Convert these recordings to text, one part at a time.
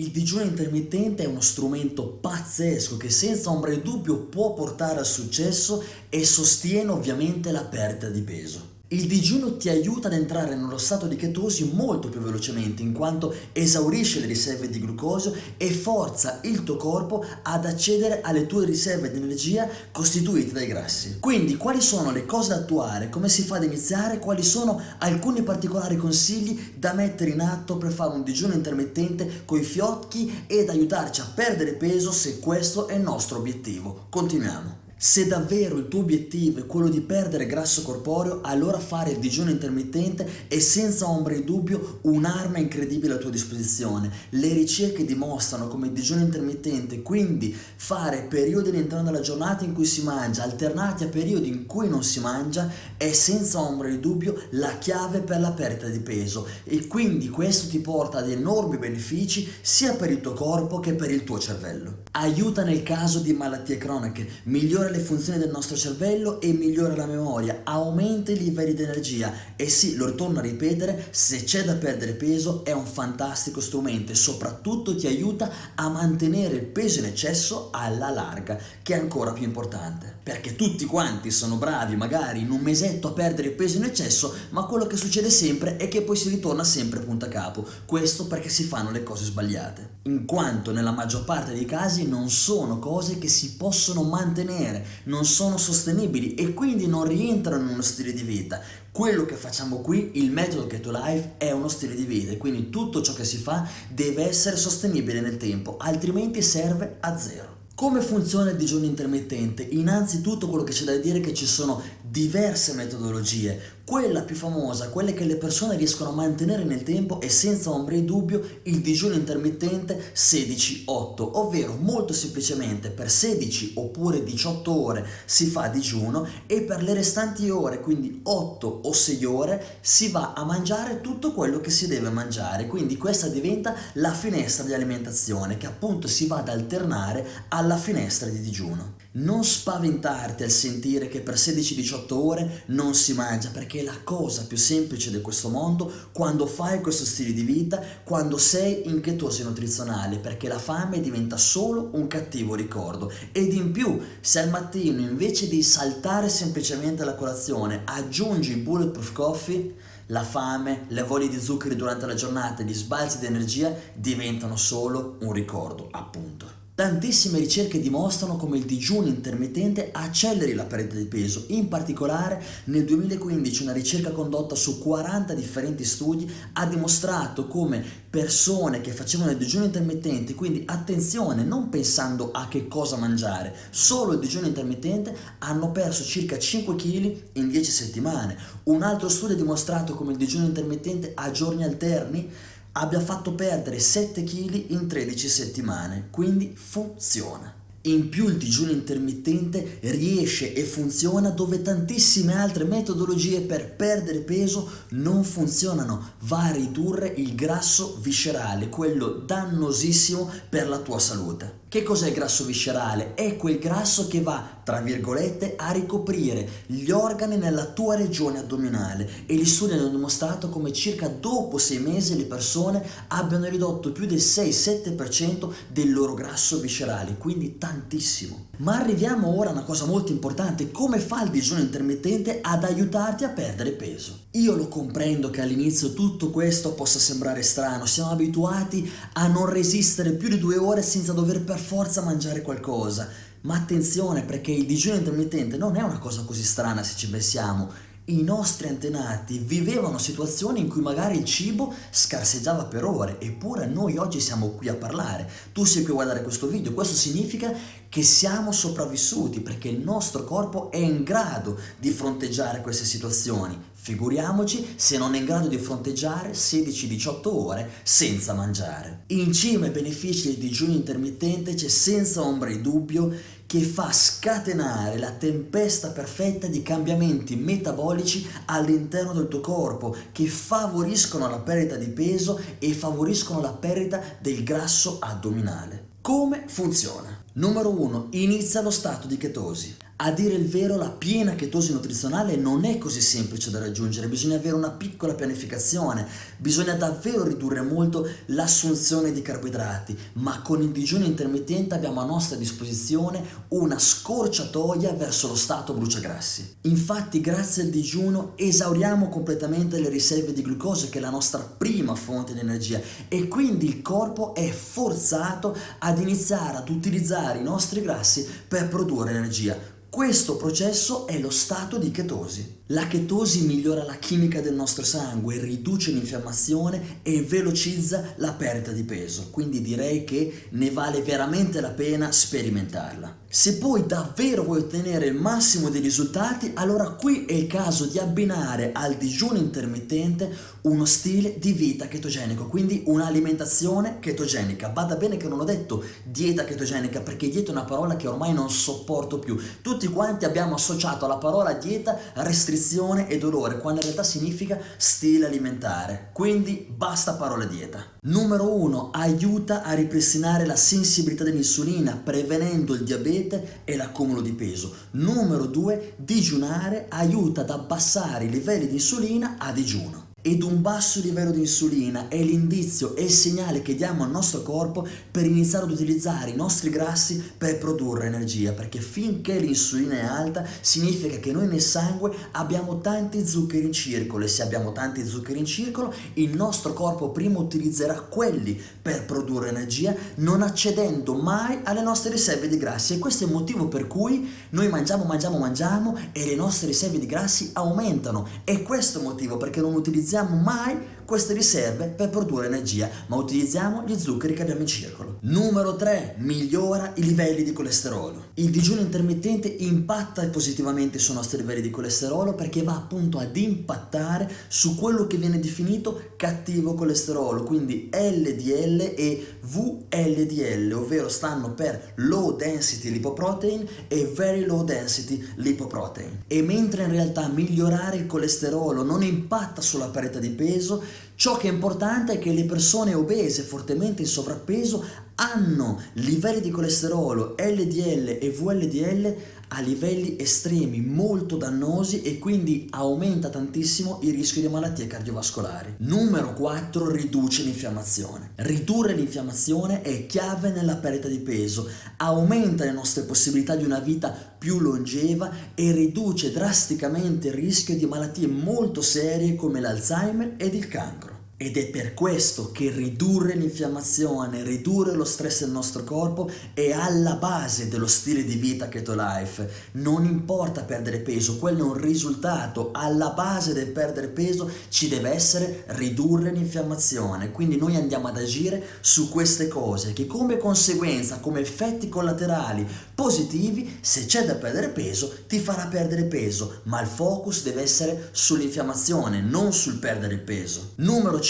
Il digiuno intermittente è uno strumento pazzesco che senza ombra di dubbio può portare al successo e sostiene ovviamente la perdita di peso. Il digiuno ti aiuta ad entrare nello stato di chetosi molto più velocemente in quanto esaurisce le riserve di glucosio e forza il tuo corpo ad accedere alle tue riserve di energia costituite dai grassi. Quindi quali sono le cose da attuare, come si fa ad iniziare, quali sono alcuni particolari consigli da mettere in atto per fare un digiuno intermittente coi fiocchi ed aiutarci a perdere peso se questo è il nostro obiettivo. Continuiamo. Se davvero il tuo obiettivo è quello di perdere grasso corporeo, allora fare il digiuno intermittente è senza ombra di dubbio un'arma incredibile a tua disposizione. Le ricerche dimostrano come il digiuno intermittente, quindi fare periodi all'interno della giornata in cui si mangia, alternati a periodi in cui non si mangia, è senza ombra di dubbio la chiave per la perdita di peso e quindi questo ti porta ad enormi benefici sia per il tuo corpo che per il tuo cervello. Aiuta nel caso di malattie croniche, migliora le funzioni del nostro cervello e migliora la memoria, aumenta i livelli di energia e sì, lo ritorno a ripetere, se c'è da perdere peso è un fantastico strumento e soprattutto ti aiuta a mantenere il peso in eccesso alla larga, che è ancora più importante. Perché tutti quanti sono bravi magari in un mesetto a perdere il peso in eccesso, ma quello che succede sempre è che poi si ritorna sempre punta capo. Questo perché si fanno le cose sbagliate. In quanto nella maggior parte dei casi non sono cose che si possono mantenere non sono sostenibili e quindi non rientrano in uno stile di vita. Quello che facciamo qui, il metodo Keto Life, è uno stile di vita e quindi tutto ciò che si fa deve essere sostenibile nel tempo, altrimenti serve a zero. Come funziona il digiuno intermittente? Innanzitutto quello che c'è da dire è che ci sono diverse metodologie. Quella più famosa, quelle che le persone riescono a mantenere nel tempo è senza ombra di dubbio il digiuno intermittente 16-8, ovvero molto semplicemente per 16 oppure 18 ore si fa digiuno e per le restanti ore, quindi 8 o 6 ore, si va a mangiare tutto quello che si deve mangiare. Quindi questa diventa la finestra di alimentazione che appunto si va ad alternare alla finestra di digiuno. Non spaventarti al sentire che per 16-18 ore non si mangia, perché è la cosa più semplice di questo mondo quando fai questo stile di vita, quando sei in chetosi nutrizionale, perché la fame diventa solo un cattivo ricordo. Ed in più, se al mattino invece di saltare semplicemente la colazione aggiungi bulletproof coffee, la fame, le voglie di zuccheri durante la giornata e gli sbalzi di energia diventano solo un ricordo, appunto. Tantissime ricerche dimostrano come il digiuno intermittente acceleri la perdita di peso. In particolare nel 2015 una ricerca condotta su 40 differenti studi ha dimostrato come persone che facevano il digiuno intermittente, quindi attenzione, non pensando a che cosa mangiare, solo il digiuno intermittente hanno perso circa 5 kg in 10 settimane. Un altro studio ha dimostrato come il digiuno intermittente a giorni alterni abbia fatto perdere 7 kg in 13 settimane, quindi funziona. In più il digiuno intermittente riesce e funziona dove tantissime altre metodologie per perdere peso non funzionano. Va a ridurre il grasso viscerale, quello dannosissimo per la tua salute. Che cos'è il grasso viscerale? È quel grasso che va, tra virgolette, a ricoprire gli organi nella tua regione addominale e gli studi hanno dimostrato come circa dopo sei mesi le persone abbiano ridotto più del 6-7% del loro grasso viscerale, quindi tantissimo. Ma arriviamo ora a una cosa molto importante, come fa il digiuno intermittente ad aiutarti a perdere peso? Io lo comprendo che all'inizio tutto questo possa sembrare strano, siamo abituati a non resistere più di due ore senza dover per forza mangiare qualcosa. Ma attenzione perché il digiuno intermittente non è una cosa così strana se ci pensiamo. I nostri antenati vivevano situazioni in cui magari il cibo scarseggiava per ore, eppure noi oggi siamo qui a parlare. Tu sei qui a guardare questo video, questo significa che siamo sopravvissuti perché il nostro corpo è in grado di fronteggiare queste situazioni. Figuriamoci se non è in grado di fronteggiare 16-18 ore senza mangiare. In cima ai benefici del digiuno intermittente c'è senza ombra di dubbio che fa scatenare la tempesta perfetta di cambiamenti metabolici all'interno del tuo corpo che favoriscono la perdita di peso e favoriscono la perdita del grasso addominale. Come funziona? Numero 1. Inizia lo stato di chetosi. A dire il vero, la piena chetosi nutrizionale non è così semplice da raggiungere, bisogna avere una piccola pianificazione, bisogna davvero ridurre molto l'assunzione di carboidrati, ma con il digiuno intermittente abbiamo a nostra disposizione una scorciatoia verso lo stato bruciagrassi. Infatti, grazie al digiuno esauriamo completamente le riserve di glucosio, che è la nostra prima fonte di energia, e quindi il corpo è forzato ad iniziare ad utilizzare i nostri grassi per produrre energia. Questo processo è lo stato di chetosi. La chetosi migliora la chimica del nostro sangue, riduce l'infiammazione e velocizza la perdita di peso, quindi direi che ne vale veramente la pena sperimentarla. Se poi davvero vuoi ottenere il massimo dei risultati, allora qui è il caso di abbinare al digiuno intermittente uno stile di vita ketogenico, quindi un'alimentazione chetogenica. Bada bene che non ho detto dieta chetogenica perché dieta è una parola che ormai non sopporto più. Tutti quanti abbiamo associato alla parola dieta restrizione restrizione e dolore, quando in realtà significa stile alimentare. Quindi basta parola dieta. Numero 1. Aiuta a ripristinare la sensibilità dell'insulina, prevenendo il diabete e l'accumulo di peso. Numero 2. Digiunare aiuta ad abbassare i livelli di insulina a digiuno ed un basso livello di insulina è l'indizio e il segnale che diamo al nostro corpo per iniziare ad utilizzare i nostri grassi per produrre energia, perché finché l'insulina è alta significa che noi nel sangue abbiamo tanti zuccheri in circolo e se abbiamo tanti zuccheri in circolo il nostro corpo prima utilizzerà quelli per produrre energia non accedendo mai alle nostre riserve di grassi. E questo è il motivo per cui noi mangiamo, mangiamo, mangiamo e le nostre riserve di grassi aumentano. E questo è il motivo perché non utilizziamo utilizziamo mai queste riserve per produrre energia, ma utilizziamo gli zuccheri che abbiamo in circolo. Numero 3. Migliora i livelli di colesterolo. Il digiuno intermittente impatta positivamente sui nostri livelli di colesterolo perché va appunto ad impattare su quello che viene definito cattivo colesterolo, quindi LDL e VLDL, ovvero stanno per low density lipoprotein e very low density lipoprotein. E mentre in realtà migliorare il colesterolo non impatta sulla perdita di peso, Ciò che è importante è che le persone obese, fortemente in sovrappeso, hanno livelli di colesterolo LDL e VLDL a livelli estremi, molto dannosi e quindi aumenta tantissimo il rischio di malattie cardiovascolari. Numero 4 riduce l'infiammazione. Ridurre l'infiammazione è chiave nella perdita di peso, aumenta le nostre possibilità di una vita più longeva e riduce drasticamente il rischio di malattie molto serie come l'Alzheimer ed il cancro. Ed è per questo che ridurre l'infiammazione, ridurre lo stress del nostro corpo è alla base dello stile di vita Keto Life. Non importa perdere peso, quello è un risultato. Alla base del perdere peso ci deve essere ridurre l'infiammazione. Quindi noi andiamo ad agire su queste cose che come conseguenza, come effetti collaterali positivi, se c'è da perdere peso, ti farà perdere peso, ma il focus deve essere sull'infiammazione, non sul perdere peso. Numero 5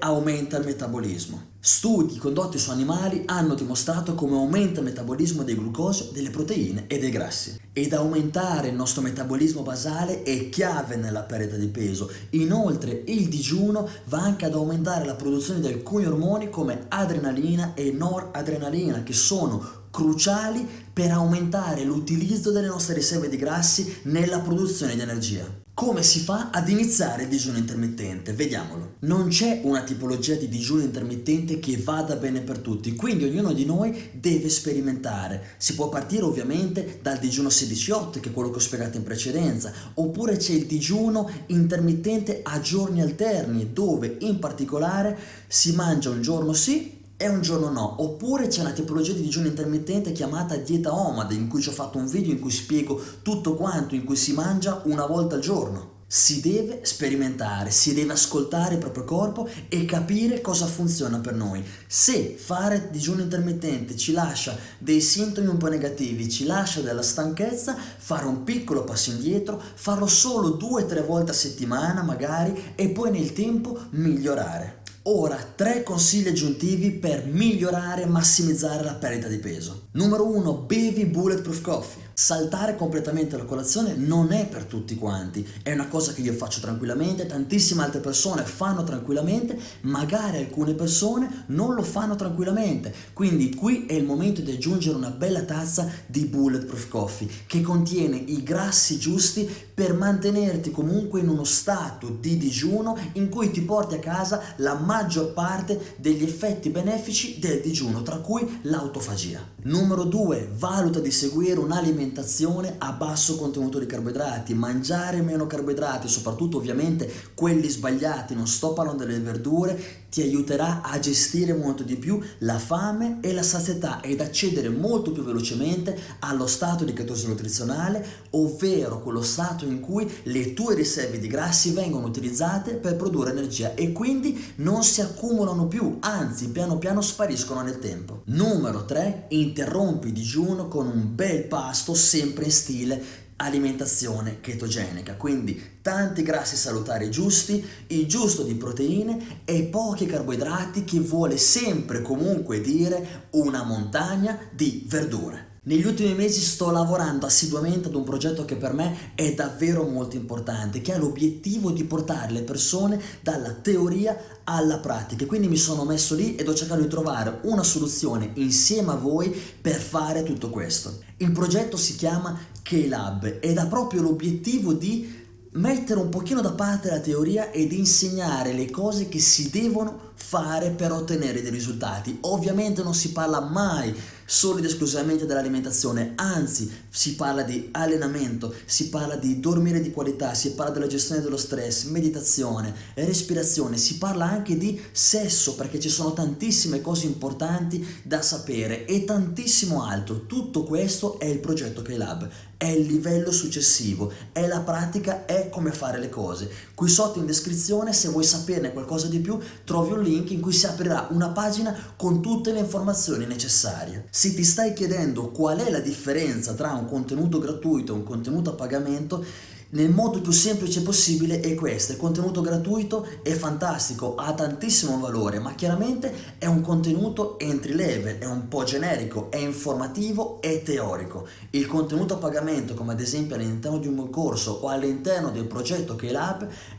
aumenta il metabolismo. Studi condotti su animali hanno dimostrato come aumenta il metabolismo del glucosio, delle proteine e dei grassi. Ed aumentare il nostro metabolismo basale è chiave nella perdita di peso. Inoltre il digiuno va anche ad aumentare la produzione di alcuni ormoni come adrenalina e noradrenalina che sono cruciali per aumentare l'utilizzo delle nostre riserve di grassi nella produzione di energia. Come si fa ad iniziare il digiuno intermittente? Vediamolo. Non c'è una tipologia di digiuno intermittente che vada bene per tutti, quindi ognuno di noi deve sperimentare. Si può partire ovviamente dal digiuno 16-8, che è quello che ho spiegato in precedenza, oppure c'è il digiuno intermittente a giorni alterni, dove in particolare si mangia un giorno sì e un giorno no, oppure c'è una tipologia di digiuno intermittente chiamata dieta omade in cui ci ho fatto un video in cui spiego tutto quanto, in cui si mangia una volta al giorno. Si deve sperimentare, si deve ascoltare il proprio corpo e capire cosa funziona per noi. Se fare digiuno intermittente ci lascia dei sintomi un po' negativi, ci lascia della stanchezza, fare un piccolo passo indietro, farlo solo due o tre volte a settimana magari e poi nel tempo migliorare. Ora, tre consigli aggiuntivi per migliorare e massimizzare la perdita di peso. Numero 1, bevi Bulletproof Coffee. Saltare completamente la colazione non è per tutti quanti, è una cosa che io faccio tranquillamente, tantissime altre persone fanno tranquillamente, magari alcune persone non lo fanno tranquillamente. Quindi qui è il momento di aggiungere una bella tazza di Bulletproof Coffee che contiene i grassi giusti per mantenerti comunque in uno stato di digiuno in cui ti porti a casa la maggior parte degli effetti benefici del digiuno, tra cui l'autofagia. Numero 2, valuta di seguire un'alimentazione alimentazione a basso contenuto di carboidrati, mangiare meno carboidrati, soprattutto ovviamente quelli sbagliati, non sto parlando delle verdure, ti aiuterà a gestire molto di più la fame e la sazietà ed accedere molto più velocemente allo stato di cetosi nutrizionale, ovvero quello stato in cui le tue riserve di grassi vengono utilizzate per produrre energia e quindi non si accumulano più, anzi piano piano spariscono nel tempo. Numero 3, interrompi il digiuno con un bel pasto sempre in stile alimentazione chetogenica, quindi tanti grassi salutari giusti, il giusto di proteine e pochi carboidrati che vuole sempre comunque dire una montagna di verdure. Negli ultimi mesi sto lavorando assiduamente ad un progetto che per me è davvero molto importante, che ha l'obiettivo di portare le persone dalla teoria alla pratica. Quindi mi sono messo lì ed ho cercato di trovare una soluzione insieme a voi per fare tutto questo. Il progetto si chiama K-Lab ed ha proprio l'obiettivo di mettere un pochino da parte la teoria ed insegnare le cose che si devono fare per ottenere dei risultati. Ovviamente non si parla mai solo ed esclusivamente dell'alimentazione, anzi si parla di allenamento, si parla di dormire di qualità, si parla della gestione dello stress, meditazione, respirazione, si parla anche di sesso perché ci sono tantissime cose importanti da sapere e tantissimo altro. Tutto questo è il progetto K-Lab, è il livello successivo, è la pratica, è come fare le cose. Qui sotto in descrizione se vuoi saperne qualcosa di più trovi un link in cui si aprirà una pagina con tutte le informazioni necessarie. Se ti stai chiedendo qual è la differenza tra un contenuto gratuito e un contenuto a pagamento, nel modo più semplice possibile è questo. Il contenuto gratuito è fantastico, ha tantissimo valore, ma chiaramente è un contenuto entry level, è un po' generico, è informativo e teorico. Il contenuto a pagamento, come ad esempio all'interno di un corso o all'interno del progetto che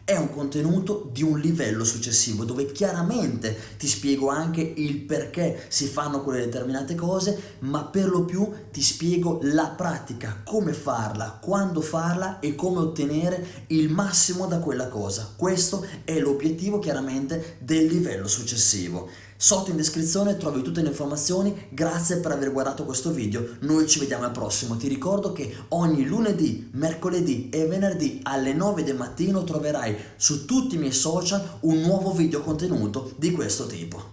è un contenuto di un livello successivo, dove chiaramente ti spiego anche il perché si fanno quelle determinate cose, ma per lo più ti spiego la pratica, come farla, quando farla e come ottenere il massimo da quella cosa. Questo è l'obiettivo chiaramente del livello successivo. Sotto in descrizione trovi tutte le informazioni, grazie per aver guardato questo video, noi ci vediamo al prossimo, ti ricordo che ogni lunedì, mercoledì e venerdì alle 9 del mattino troverai su tutti i miei social un nuovo video contenuto di questo tipo.